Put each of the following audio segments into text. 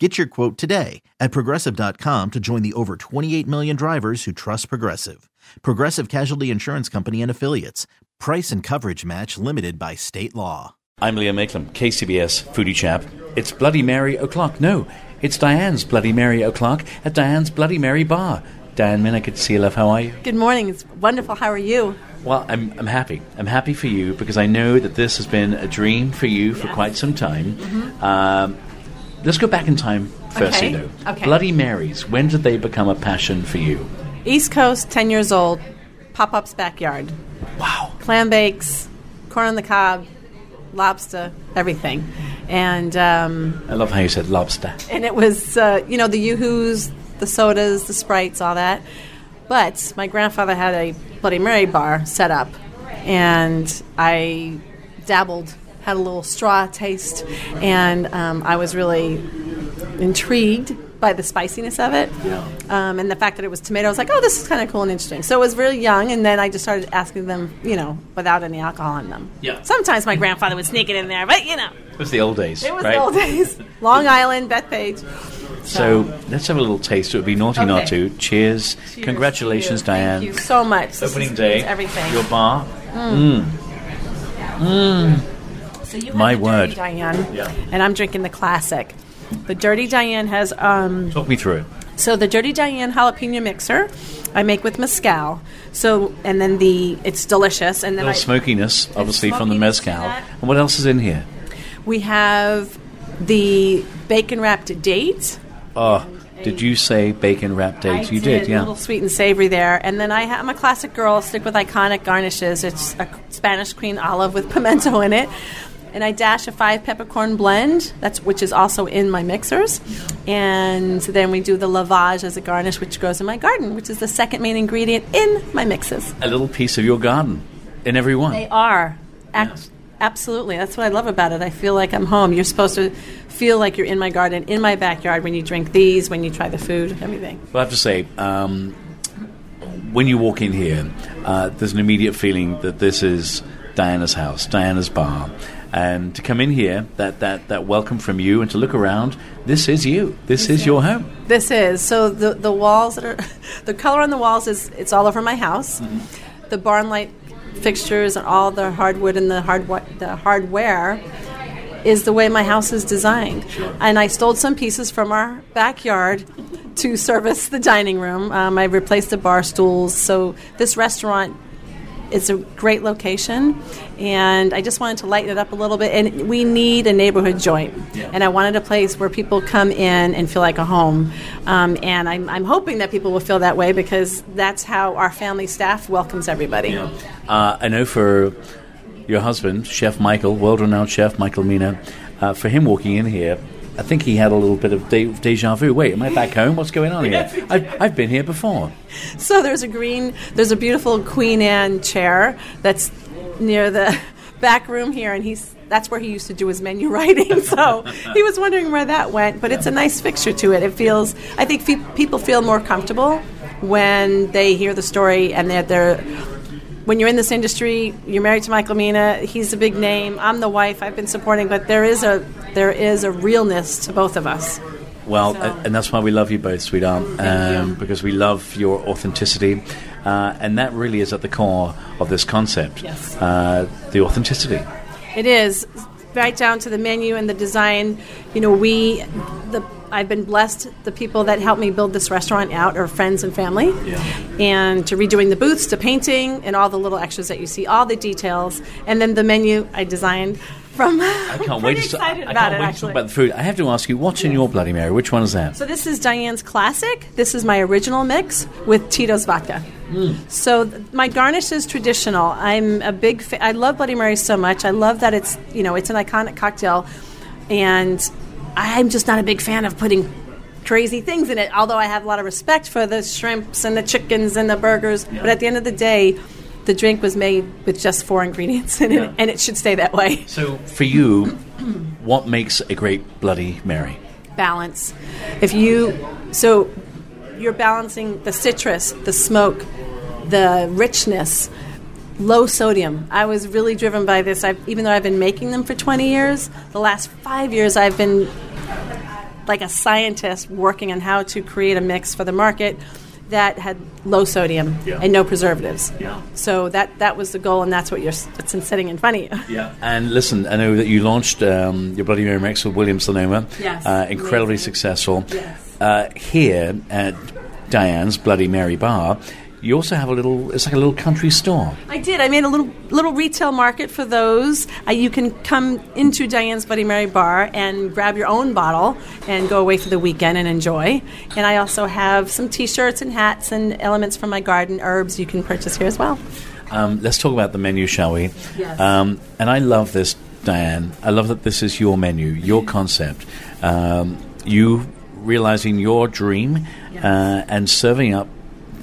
Get your quote today at progressive.com to join the over 28 million drivers who trust Progressive. Progressive Casualty Insurance Company and Affiliates. Price and coverage match limited by state law. I'm Liam Maitland, KCBS foodie chap. It's Bloody Mary o'clock. No, it's Diane's Bloody Mary o'clock at Diane's Bloody Mary bar. Diane Mina, good to see you, love. How are you? Good morning. It's wonderful. How are you? Well, I'm, I'm happy. I'm happy for you because I know that this has been a dream for you for Yes. quite some time. Um, let's go back in time firstly, Okay, though. okay. Bloody Marys, when did they become a passion for you? East Coast, 10 years old, pop up's backyard. Wow. Clam bakes, corn on the cob, lobster, everything. And um, I love how you said lobster. and it was, uh, you know, the Yoo-Hoos, the sodas, the Sprites, all that. But my grandfather had a Bloody Mary bar set up, and I dabbled, had a little straw taste, and um, I was really intrigued by the spiciness of it. Um, and the fact that it was tomato, I was like, oh, this is kind of cool and interesting. So it was really young, and then I just started asking them, you know, without any alcohol in them. Yeah. Sometimes my grandfather would sneak it in there, but you know, It was the old days. it was right? the old days. Long Island, Bethpage. So let's have a little taste. It would be naughty not Okay. to. Cheers. Congratulations, Thank Diane. Thank you so much. This Opening day. everything. Your bar. So you My word. Diane, Yeah. and I'm drinking the classic. The Dirty Diane has um, Talk me through it. so the Dirty Diane jalapeno mixer I make with mezcal. So and then the it's delicious and A then little I, smokiness, obviously, from the smokiness mezcal. And what else is in here? we have the bacon wrapped dates. Oh, did you say bacon wrapped dates? I you did, A yeah. little sweet and savory there, and then I I'm a classic girl. Stick with iconic garnishes. It's a Spanish queen olive with pimento in it, and I dash a five peppercorn blend. That's which is also in my mixers, and then we do the lovage as a garnish, which grows in my garden, which is the second main ingredient in my mixes. A little piece of your garden in every one. They are. Ac- Absolutely. That's what I love about it. I feel like I'm home. You're supposed to feel like you're in my garden, in my backyard when you drink these, when you try the food, everything. Well, I have to say, um, when you walk in here, uh, there's an immediate feeling that this is Diana's house, Diana's bar. And to come in here, that, that, that welcome from you, and to look around, this is you. This is your home. This is so the the walls that are the color on the walls is it's all over my house. The barn light fixtures and all the hardwood and the hard the hardware is the way my house is designed. And I stole some pieces from our backyard to service the dining room. Um, I replaced the bar stools. So this restaurant it's a great location, and I just wanted to lighten it up a little bit. And we need a neighborhood joint, and I wanted a place where people come in and feel like a home. Um, and I'm, I'm hoping that people will feel that way because that's how our family staff welcomes everybody. Uh, I know for your husband, Chef Michael, world renowned chef Michael Mina, uh, for him walking in here, I think he had a little bit of de- deja vu. Wait, am I back home? What's going on here? I've, I've been here before. So there's a green, there's a beautiful Queen Anne chair that's near the back room here, and he's that's where he used to do his menu writing. So he was wondering where that went, but it's a nice fixture to it. It feels, I think fe- people feel more comfortable when they hear the story and they're they're. When you're in this industry, you're married to Michael Mina. He's a big name. I'm the wife. I've been supporting, but there is a there is a realness to both of us. Well, So- and that's why we love you both, sweetheart, um, you. because we love your authenticity. Uh, and that really is at the core of this concept Yes. uh, the authenticity. It is right down to the menu and the design. You know, we the I've been blessed. The people that helped me build this restaurant out are friends and family, and to redoing the booths, to painting, and all the little extras that you see, all the details, and then the menu I designed from. I can't wait, to, I can't it. wait to talk about the food. I have to ask you, what's in your Bloody Mary? Which one is that? So this is Diane's classic. This is my original mix with Tito's vodka. Mm. So th- my garnish is traditional. I'm a big. Fa- I love Bloody Mary so much. I love that it's you know it's an iconic cocktail, and I'm just not a big fan of putting crazy things in it. Although I have a lot of respect for the shrimps and the chickens and the burgers, but at the end of the day. the drink was made with just four ingredients in it, and it should stay that way. So, for you, what makes a great Bloody Mary? balance. If you so you're balancing the citrus, the smoke, the richness, low sodium. I was really driven by this. I've, even though I've been making them for 20 years, the last five years I've been like a scientist working on how to create a mix for the market that had low sodium Yeah. and no preservatives. Yeah. So that that was the goal, and that's what you're that's sitting in front of you. Yeah. And listen, I know that you launched um, your Bloody Mary mix with Williams Sonoma. Yes. Uh, incredibly Amazing. successful. Yes. Uh, here at Diane's Bloody Mary Bar, you also have a little, it's like a little country store. I did. I made a little little retail market for those. Uh, you can come into Diane's Bloody Mary bar and grab your own bottle and go away for the weekend and enjoy. And I also have some T-shirts and hats and elements from my garden herbs you can purchase here as well. Um, let's talk about the menu, shall we? Yes. Um, and I love this, Diane. I love that this is your menu, your concept. Um, you realizing your dream uh, and serving up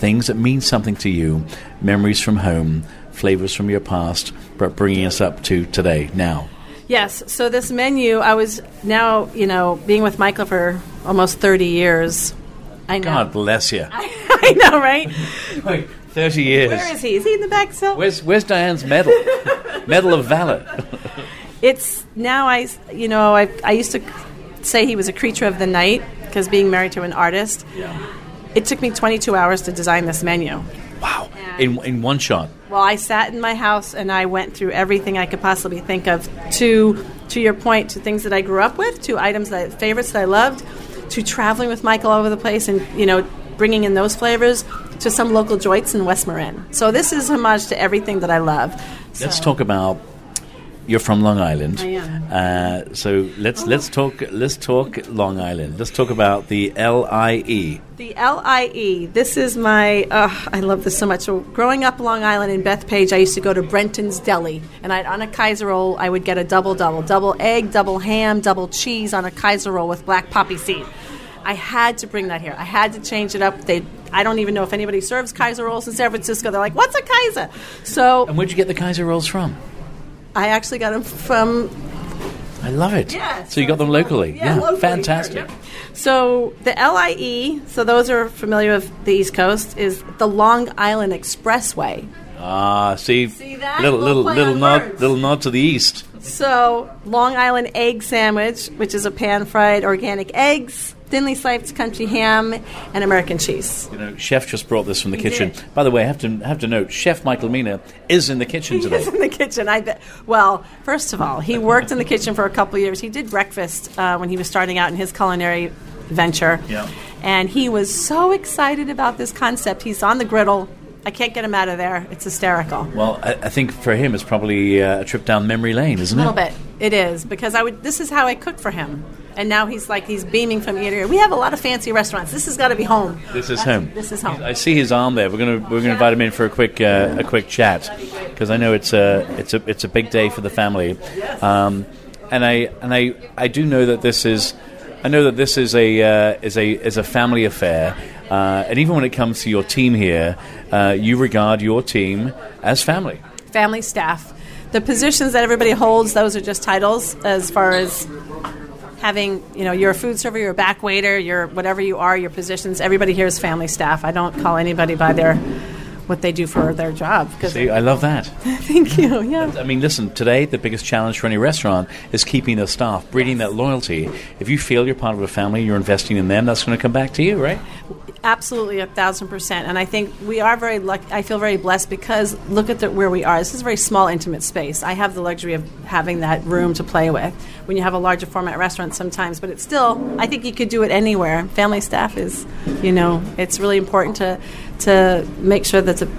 things that mean something to you, memories from home, flavors from your past, but bringing us up to today, now. Yes. So this menu, I was now you know being with Michael for almost thirty years. I know. God bless you. I know, right? Wait, 30 years. Where is he? Is he in the back still? Where's, where's Diane's medal? medal of Valor. it's now I you know I I used to say he was a creature of the night because being married to an artist. It took me 22 hours to design this menu. Wow. In, in one shot. Well, I sat in my house and I went through everything I could possibly think of to to your point to things that I grew up with, to items that favorites that I loved, to traveling with Michael all over the place and you know bringing in those flavors to some local joints in West Marin. So this is homage to everything that I love. Let's So- talk about. You're from Long Island. I am. Uh, so let's let's talk let's talk Long Island. Let's talk about the L I E. The LIE. This is my. Uh, I love this so much. So, growing up Long Island in Bethpage, I used to go to Brenton's Deli, and I'd, on a Kaiser roll, I would get a double double, double egg, double ham, double cheese on a Kaiser roll with black poppy seed. I had to bring that here. I had to change it up. They. I don't even know if anybody serves Kaiser rolls in San Francisco. They're like, "What's a Kaiser?" So And where'd you get the Kaiser rolls from? I actually got them from I love it. Yeah, So you got them locally. Yeah, locally, fantastic. sure, yep. So the LIE, so those are familiar with the East Coast, is the Long Island Expressway. Ah, see, See that? little Little little little nod, words. little nod to the east. So Long Island egg sandwich, which is a pan-fried organic eggs, thinly sliced country ham, and American cheese. You know, chef just brought this from the kitchen. did. By the way, I have to have to note, Chef Michael Mina is in the kitchen today. He's in the kitchen. I bet. Well, first of all, he worked in the kitchen for a couple years. He did breakfast uh, when he was starting out in his culinary venture. Yeah. And he was so excited about this concept. He's on the griddle. I can't get him out of there. It's hysterical. Well, I, I think for him it's probably uh, a trip down memory lane, isn't it? A it? little bit. It is because I would. This is how I cook for him, and now he's like he's beaming from ear to ear. We have a lot of fancy restaurants. This has got to be home. This is That's- home. This is home. I see his arm there. We're gonna we're gonna invite him in for a quick uh, a quick chat because I know it's a it's a it's a big day for the family, um, and I and I I do know that this is I know that this is a uh, is a is a family affair, uh, and even when it comes to your team here, uh, you regard your team as family. family staff. The positions that everybody holds, those are just titles as far as having, you know, you're a food server, you're a back waiter, you're whatever you are, your positions. Everybody here is family staff. I don't call anybody by their what they do for their job. See, I love that. thank you. Yeah. I mean, listen, today the biggest challenge for any restaurant is keeping the staff, breeding that loyalty. If you feel you're part of a family, you're investing in them, that's going to come back to you, right? Absolutely, a thousand percent. And I think we are very lucky. I feel very blessed because look at the, where we are. This is a very small, intimate space. I have the luxury of having that room to play with. When you have a larger format restaurant, sometimes, but it's still. I think you could do it anywhere. Family staff is, you know, it's really important to to make sure that the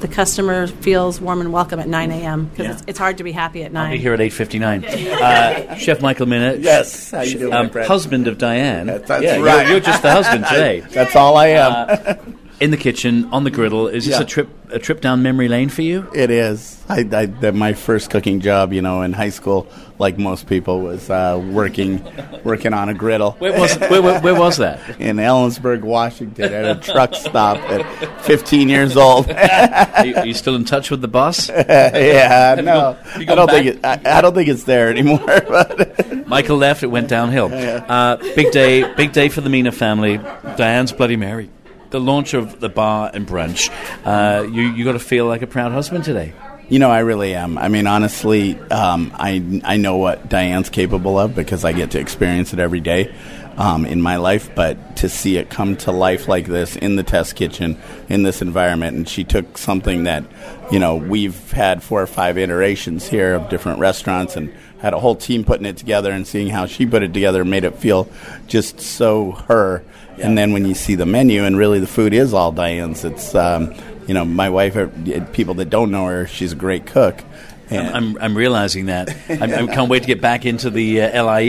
the customer feels warm and welcome at 9 a.m. because Yeah. it's, it's hard to be happy at I'll 9. be here at 8.59. Uh, Chef Michael Mina. Yes, how you doing, um, friend? husband of Diane. That's- that's yeah, you're- right. You're, just the husband today. That's all I am. In the kitchen on the griddle. Is this Yeah. a trip a trip down memory lane for you? It is. I, I that my first cooking job, you know, in high school, like most people, was uh, working working on a griddle Where was where, where, where was that? in Ellensburg, Washington, at a truck stop at 15 years old. Are you, are you still in touch with the boss? yeah, no, have you I don't back? think it, I, I don't think it's there anymore. But Michael left; it went downhill. Uh, big day, big day for the Mina family. Diane's Bloody Mary, the launch of the bar and brunch. Uh, you you got to feel like a proud husband today. You know, I really am. I mean, honestly, um, I I know what Diane's capable of because I get to experience it every day um, in my life. But to see it come to life like this in the test kitchen in this environment, and she took something that you know we've had four or five iterations here of different restaurants and had a whole team putting it together and seeing how she put it together made it feel just so her. And then when you see the menu and really the food is all Diane's, it's um, you know my wife. uh, People that don't know her, she's a great cook. And I'm, I'm realizing that. I'm, I can't wait to get back into the uh, LIE.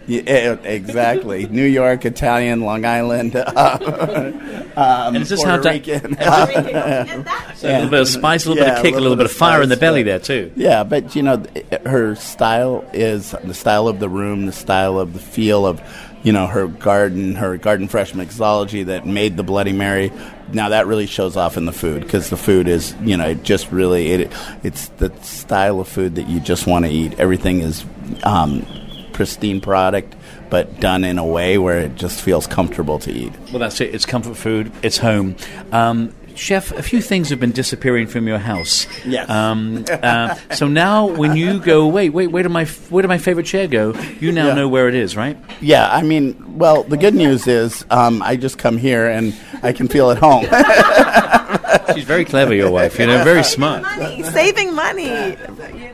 yeah, exactly, New York, Italian, Long Island, uh, um, And is this Puerto how Di- Rican. So a little bit of spice, a little bit of kick, a little bit of fire in the belly but- there too. Yeah, but you know, th- her style is the style of the room, the style of the feel of, you know, her garden, her garden fresh mixology that made the Bloody Mary. Now that really shows off in the food because the food is, you know, it just really it it's the style of food that you just want to eat. Everything is um, pristine product, but done in a way where it just feels comfortable to eat. Well, that's it. It's comfort food. It's home. Um, Chef, a few things have been disappearing from your house. Yes. Um, uh, so now, when you go, wait, wait, where did my where did my favorite chair go? You now Yeah. know where it is, right? Yeah, I mean, well, the good news is um, I just come here and I can feel at home. She's very clever, your wife. You know, very smart. Money, saving money.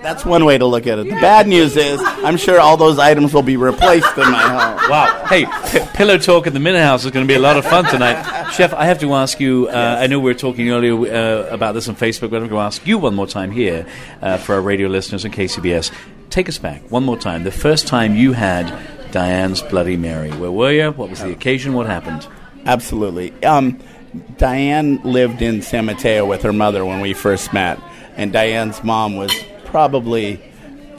That's one way to look at it. The bad news is I'm sure all those items will be replaced in my home. Wow. Hey, p- pillow talk at the Mina House is going to be a lot of fun tonight. Chef, I have to ask you. Uh, I know we were talking earlier uh, about this on Facebook, but I'm going to ask you one more time here uh, for our radio listeners and KCBS. Take us back one more time. The first time you had Diane's Bloody Mary. Where were you? What was the occasion? What happened? Absolutely. Um, Diane lived in San Mateo with her mother when we first met, and Diane's mom was probably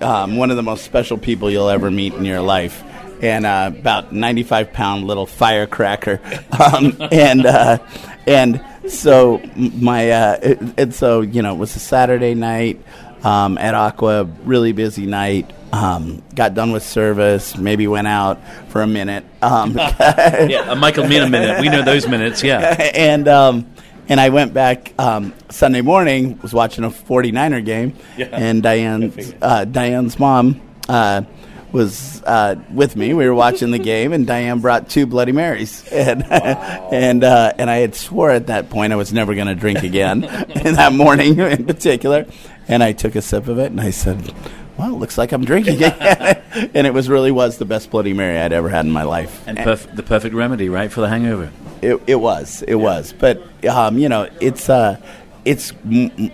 um, one of the most special people you'll ever meet in your life. And uh, about 95 pound little firecracker, um, and uh, and so my uh, and so you know it was a Saturday night um, at Aqua, really busy night. Um, got done with service, maybe went out for a minute. Um, Yeah, a Michael Mina minute. We know those minutes. Yeah. and um, and I went back um, Sunday morning. Was watching a 49er game, Yeah. and Diane's uh, Diane's mom uh, was uh, with me. We were watching the game, and Diane brought two Bloody Marys, and and uh, and I had swore at that point I was never going to drink again. in that morning, in particular, and I took a sip of it, and I said. Well, it looks like I'm drinking again, and it was really was the best Bloody Mary I'd ever had in my life. And perf- the perfect remedy, right, for the hangover. It, it was. It was. But um, you know, it's uh, it's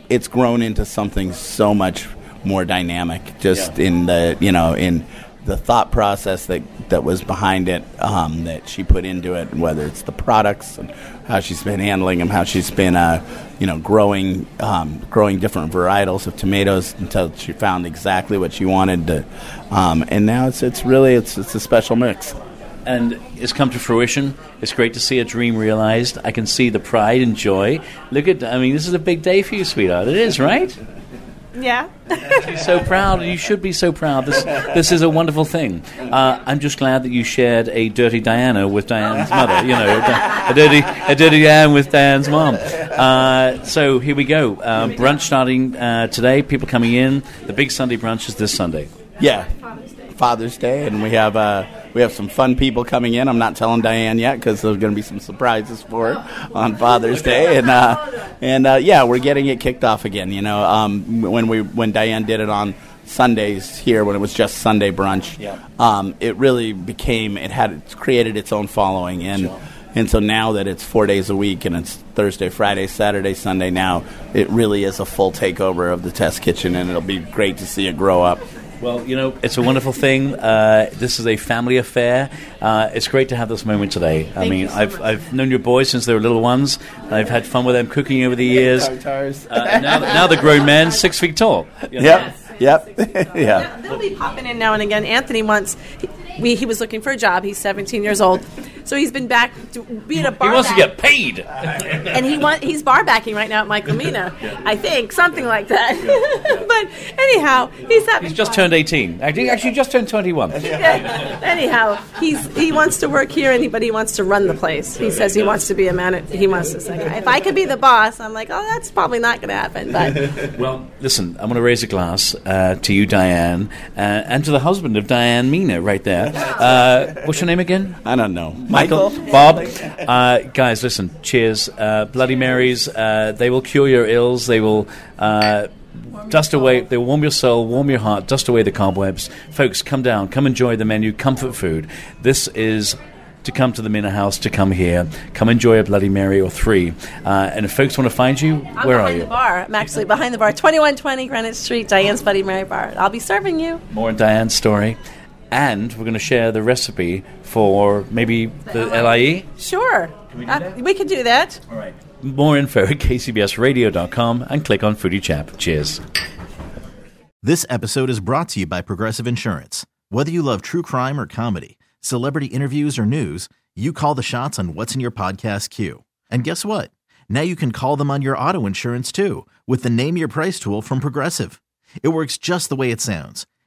it's grown into something so much more dynamic. Just Yeah. in the you know in the thought process that that was behind it um, that she put into it, whether it's the products and how she's been handling them, how she's been uh, you know growing um, growing different varietals of tomatoes until she found exactly what she wanted to, um, and now it's it's really it's it's a special mix. and it's come to fruition. It's great to see a dream realized. I can see the pride and joy. Look at, I mean, this is a big day for you, sweetheart. It is, right? Yeah. You're so proud. You should be so proud. This, this is a wonderful thing. Uh, I'm just glad that you shared a dirty Diana with Diane's mother. You know, a, a dirty, a dirty Diane with Diane's mom. Uh, so here we go. Uh, brunch starting uh, today. People coming in. The big Sunday brunch is this Sunday. Yeah, Father's Day, and we have uh, we have some fun people coming in. I'm not telling Diane yet because there's going to be some surprises for her on Father's Day, and uh, and uh, yeah, we're getting it kicked off again. You know, um, when we when Diane did it on Sundays here when it was just Sunday brunch, Yeah. um, it really became it had it's created its own following and. And so now that it's four days a week and it's Thursday, Friday, Saturday, Sunday now, it really is a full takeover of the test kitchen, and it'll be great to see it grow up. Well, you know, it's a wonderful thing. Uh, this is a family affair. Uh, it's great to have this moment today. I Thank mean, you so I've, much. I've known your boys since they were little ones. I've had fun with them cooking over the years. Uh, now, now they're grown men, six feet tall. You know? Yep. Yep. yeah. They'll be popping in now and again. Anthony once he, we, he was looking for a job. He's 17 years old, so he's been back to being a bar. He wants to get paid. and he want, he's bar backing right now at Michael Mina, I think, something like that. but anyhow, he's having He's just fun. turned 18. Actually, actually just turned 21. Anyhow, he's he wants to work here, and he, but he wants to run the place. He says he wants to be a manager. He wants to say, if I could be the boss, I'm like, oh, that's probably not going to happen. But Well, listen, I'm going to raise a glass uh, to you, Diane, uh, and to the husband of Diane Mina right there. Uh, what's your name again? I don't know. Michael, Bob, uh, guys, listen. Cheers, uh, Bloody Marys. Uh, they will cure your ills. They will uh, dust away. They will warm your soul, warm your heart, dust away the cobwebs. Folks, come down, come enjoy the menu, comfort food. This is. To come to the Mina House, to come here, come enjoy a Bloody Mary or three. Uh, and if folks want to find you, I'm where are behind you? the bar. I'm actually behind the bar, 2120 Greenwich Street, Diane's Bloody Mary Bar. I'll be serving you. More Diane's story. And we're going to share the recipe for maybe the LIE. Sure, we do Uh, that? we can do that. All right. More info at kcbsradio.com and click on Foodie Chap. Cheers. This episode is brought to you by Progressive Insurance. Whether you love true crime or comedy, celebrity interviews or news, you call the shots on what's in your podcast queue. And guess what? Now you can call them on your auto insurance too with the Name Your Price tool from Progressive. It works just the way it sounds.